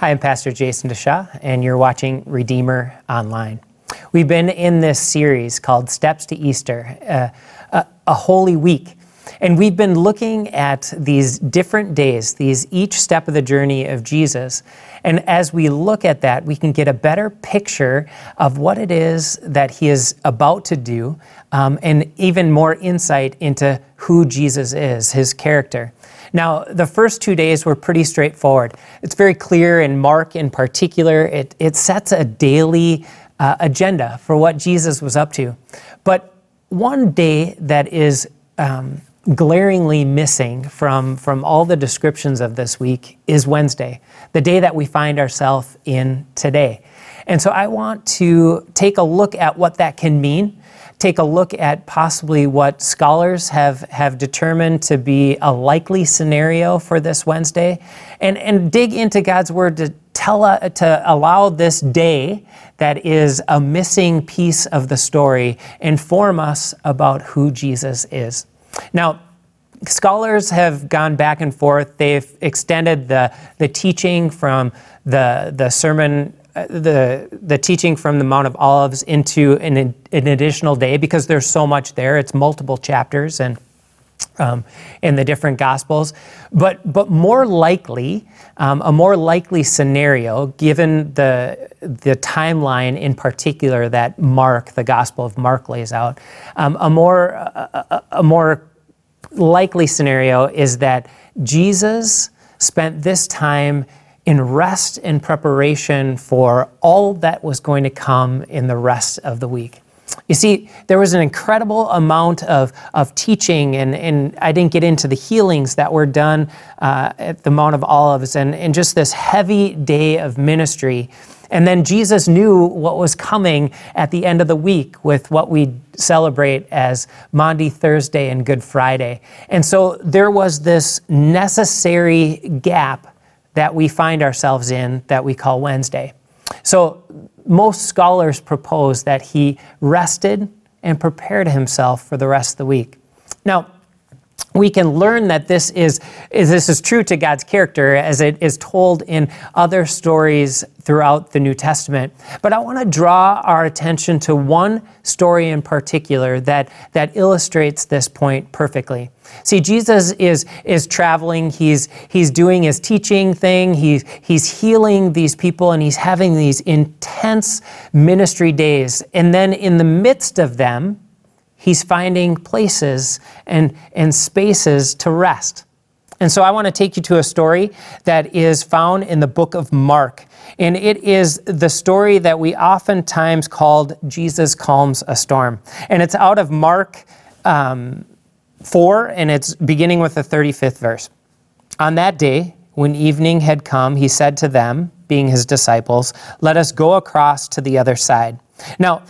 Hi, I'm Pastor Jason DeShaw, and you're watching Redeemer Online. We've been in this series called Steps to Easter, uh, a, a holy week. And we've been looking at these different days, these each step of the journey of Jesus. And as we look at that, we can get a better picture of what it is that he is about to do, um, and even more insight into who Jesus is, his character. Now, the first two days were pretty straightforward. It's very clear in Mark in particular, it, it sets a daily uh, agenda for what Jesus was up to. But one day that is um, glaringly missing from, from all the descriptions of this week is Wednesday, the day that we find ourselves in today. And so I want to take a look at what that can mean take a look at possibly what scholars have, have determined to be a likely scenario for this Wednesday and, and dig into God's Word to tell uh, to allow this day that is a missing piece of the story inform us about who Jesus is. Now, scholars have gone back and forth. They've extended the, the teaching from the, the sermon the the teaching from the Mount of Olives into an, an additional day because there's so much there. It's multiple chapters and um, in the different gospels, but but more likely, um, a more likely scenario, given the the timeline in particular that Mark, the Gospel of Mark, lays out, um, a more a, a more likely scenario is that Jesus spent this time in rest and preparation for all that was going to come in the rest of the week. You see, there was an incredible amount of, of teaching, and, and I didn't get into the healings that were done uh, at the Mount of Olives, and, and just this heavy day of ministry. And then Jesus knew what was coming at the end of the week with what we celebrate as Maundy Thursday and Good Friday. And so there was this necessary gap that we find ourselves in that we call Wednesday. So, most scholars propose that he rested and prepared himself for the rest of the week. Now, we can learn that this is, is, this is true to God's character as it is told in other stories throughout the New Testament. But I want to draw our attention to one story in particular that, that illustrates this point perfectly. See, Jesus is, is traveling, he's, he's doing his teaching thing, he's, he's healing these people, and he's having these intense ministry days. And then in the midst of them, he's finding places and, and spaces to rest. And so I want to take you to a story that is found in the book of Mark. And it is the story that we oftentimes called Jesus Calms a Storm. And it's out of Mark um, 4, and it's beginning with the 35th verse. On that day, when evening had come, he said to them, being his disciples, Let us go across to the other side. Now,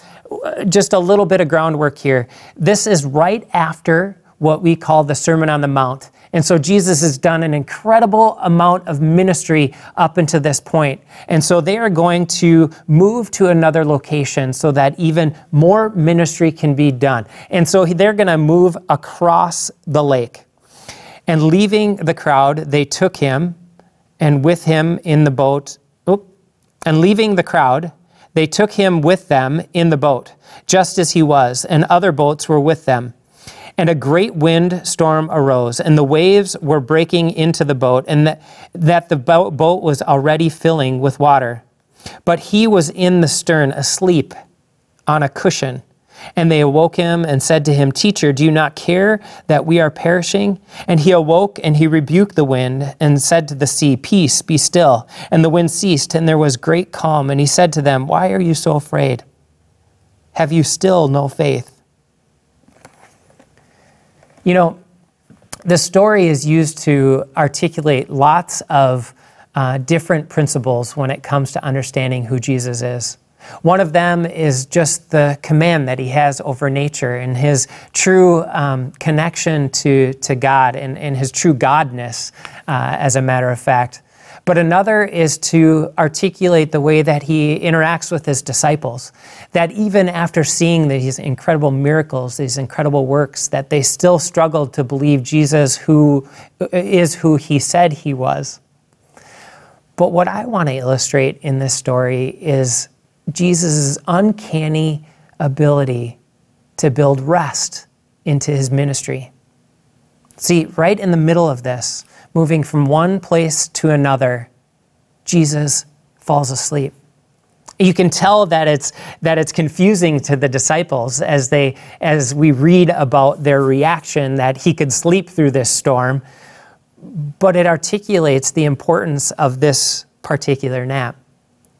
just a little bit of groundwork here. This is right after what we call the Sermon on the Mount. And so Jesus has done an incredible amount of ministry up until this point. And so they are going to move to another location so that even more ministry can be done. And so they're going to move across the lake. And leaving the crowd, they took him and with him in the boat. And leaving the crowd, they took him with them in the boat, just as he was, and other boats were with them. And a great wind storm arose, and the waves were breaking into the boat, and that, that the boat, boat was already filling with water. But he was in the stern, asleep on a cushion. And they awoke him and said to him, Teacher, do you not care that we are perishing? And he awoke and he rebuked the wind and said to the sea, Peace, be still. And the wind ceased, and there was great calm. And he said to them, Why are you so afraid? Have you still no faith? You know, the story is used to articulate lots of uh, different principles when it comes to understanding who Jesus is. One of them is just the command that he has over nature and his true um, connection to, to God and, and his true godness, uh, as a matter of fact. But another is to articulate the way that he interacts with his disciples. That even after seeing these incredible miracles, these incredible works, that they still struggled to believe Jesus who is who he said he was. But what I want to illustrate in this story is Jesus' uncanny ability to build rest into his ministry. See, right in the middle of this, moving from one place to another, Jesus falls asleep. You can tell that it's, that it's confusing to the disciples as, they, as we read about their reaction that he could sleep through this storm, but it articulates the importance of this particular nap.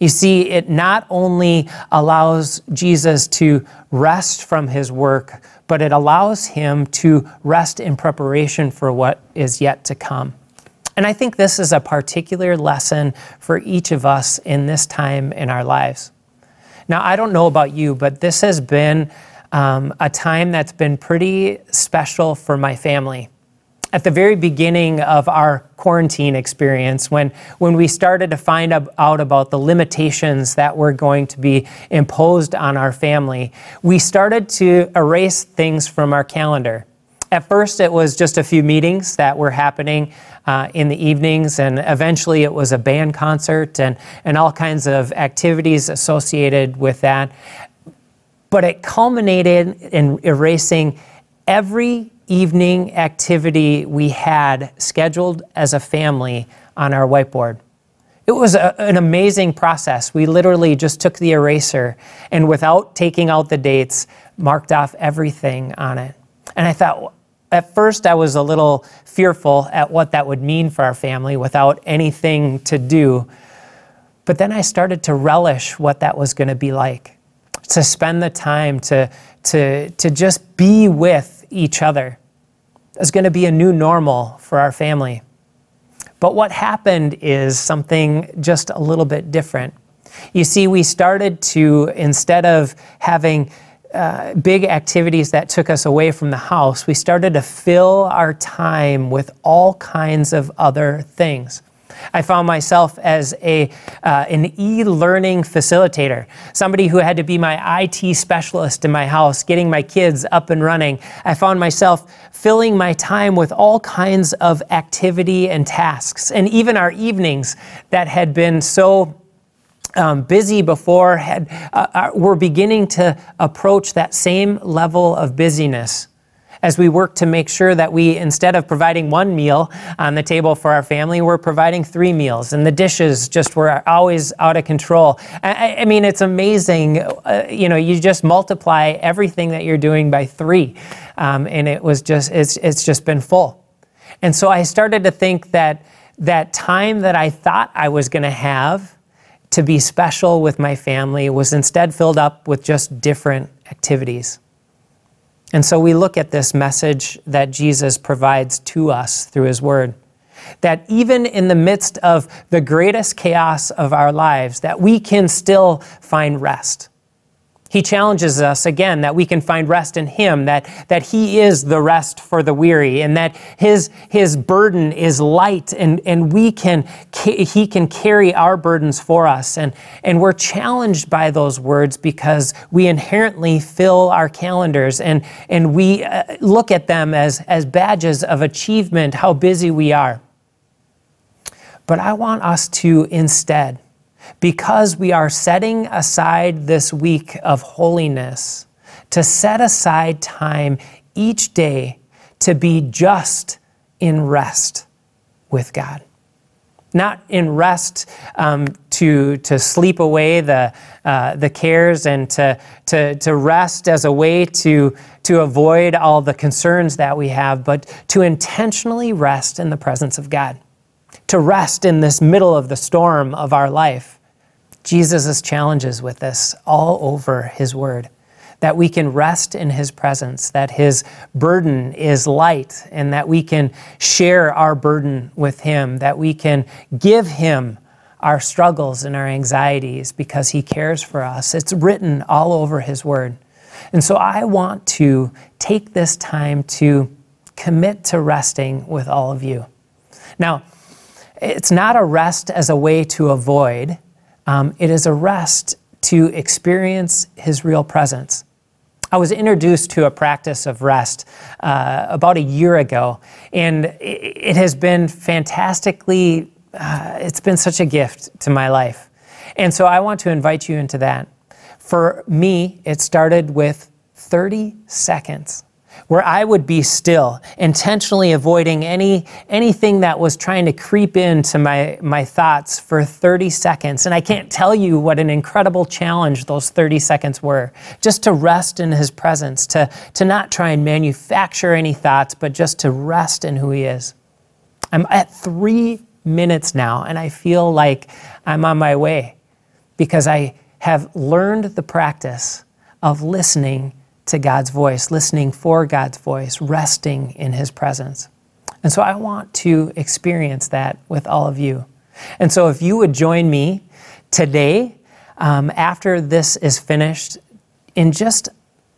You see, it not only allows Jesus to rest from his work, but it allows him to rest in preparation for what is yet to come. And I think this is a particular lesson for each of us in this time in our lives. Now, I don't know about you, but this has been um, a time that's been pretty special for my family. At the very beginning of our quarantine experience, when, when we started to find out about the limitations that were going to be imposed on our family, we started to erase things from our calendar. At first, it was just a few meetings that were happening uh, in the evenings, and eventually it was a band concert and, and all kinds of activities associated with that. But it culminated in erasing every evening activity we had scheduled as a family on our whiteboard. It was a, an amazing process. We literally just took the eraser and, without taking out the dates, marked off everything on it. And I thought, at first I was a little fearful at what that would mean for our family without anything to do. But then I started to relish what that was going to be like to spend the time to, to, to just be with each other. It's going to be a new normal for our family. But what happened is something just a little bit different. You see, we started to, instead of having uh, big activities that took us away from the house, we started to fill our time with all kinds of other things. I found myself as a, uh, an e learning facilitator, somebody who had to be my IT specialist in my house, getting my kids up and running. I found myself filling my time with all kinds of activity and tasks, and even our evenings that had been so um, busy before had uh, uh, were beginning to approach that same level of busyness as we work to make sure that we instead of providing one meal on the table for our family we're providing three meals. And the dishes just were always out of control. I, I mean it's amazing uh, you know you just multiply everything that you're doing by three um, and it was just it's, it's just been full. And so i started to think that that time that i thought i was going to have to be special with my family was instead filled up with just different activities. And so we look at this message that Jesus provides to us through his word. That even in the midst of the greatest chaos of our lives, that we can still find rest. He challenges us again that we can find rest in Him, that, that He is the rest for the weary, and that His, his burden is light, and, and we can, He can carry our burdens for us. And, and we're challenged by those words because we inherently fill our calendars and, and we uh, look at them as, as badges of achievement, how busy we are. But I want us to instead because we are setting aside this week of holiness to set aside time each day to be just in rest with God. Not in rest um, to, to sleep away the, uh, the cares and to, to, to rest as a way to, to avoid all the concerns that we have, but to intentionally rest in the presence of God. To rest in this middle of the storm of our life Jesus' challenges with this all over his word. That we can rest in his presence, that his burden is light, and that we can share our burden with him, that we can give him our struggles and our anxieties because he cares for us. It's written all over his word. And so I want to take this time to commit to resting with all of you. Now, it's not a rest as a way to avoid um, it is a rest to experience His real presence. I was introduced to a practice of rest uh, about a year ago, and it has been fantastically uh, it's been such a gift to my life. And so I want to invite you into that. For me, it started with 30 seconds where I would be still, intentionally avoiding any anything that was trying to creep into my, my thoughts for 30 seconds. And I can't tell you what an incredible challenge those 30 seconds were. Just to rest in his presence, to, to not try and manufacture any thoughts, but just to rest in who he is. I'm at three minutes now, and I feel like I'm on my way because I have learned the practice of listening to God's voice, listening for God's voice, resting in His presence. And so I want to experience that with all of you. And so if you would join me today, um, after this is finished, in just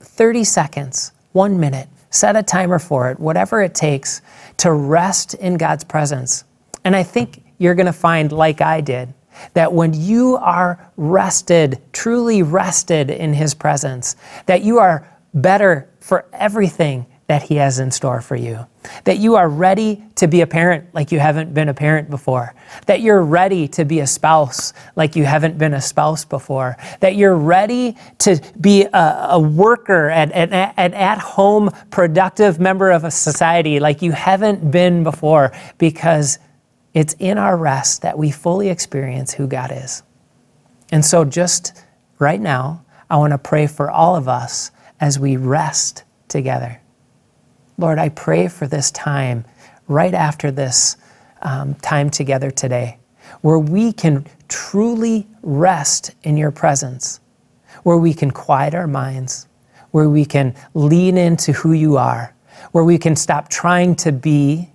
30 seconds, one minute, set a timer for it, whatever it takes to rest in God's presence. And I think you're going to find, like I did, that when you are rested, truly rested in His presence, that you are better for everything that He has in store for you. That you are ready to be a parent like you haven't been a parent before. That you're ready to be a spouse like you haven't been a spouse before. That you're ready to be a, a worker, and an at, at home, productive member of a society like you haven't been before because it's in our rest that we fully experience who God is. And so, just right now, I want to pray for all of us as we rest together. Lord, I pray for this time right after this um, time together today, where we can truly rest in your presence, where we can quiet our minds, where we can lean into who you are, where we can stop trying to be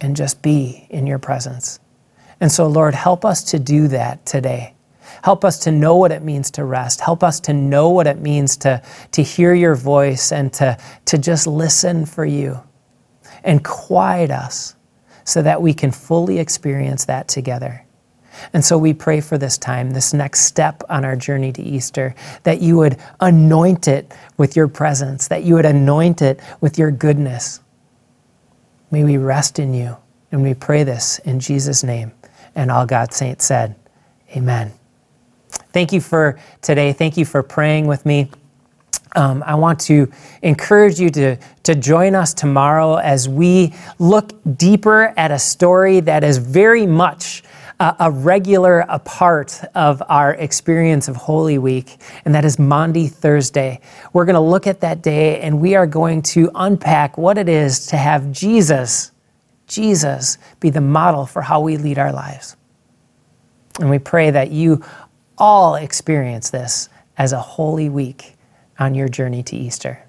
and just be in your presence. And so, Lord, help us to do that today. Help us to know what it means to rest. Help us to know what it means to, to hear your voice and to, to just listen for you. And quiet us so that we can fully experience that together. And so we pray for this time, this next step on our journey to Easter, that you would anoint it with your presence, that you would anoint it with your goodness. May we rest in you. And we pray this in Jesus' name. And all God's saints said, Amen. Thank you for today. Thank you for praying with me. Um, I want to encourage you to, to join us tomorrow as we look deeper at a story that is very much a, regular a part of our experience of Holy Week, and that is Maundy Thursday. We're going to look at that day and we are going to unpack what it is to have Jesus, Jesus, be the model for how we lead our lives. And we pray that you all experience this as a holy week on your journey to Easter.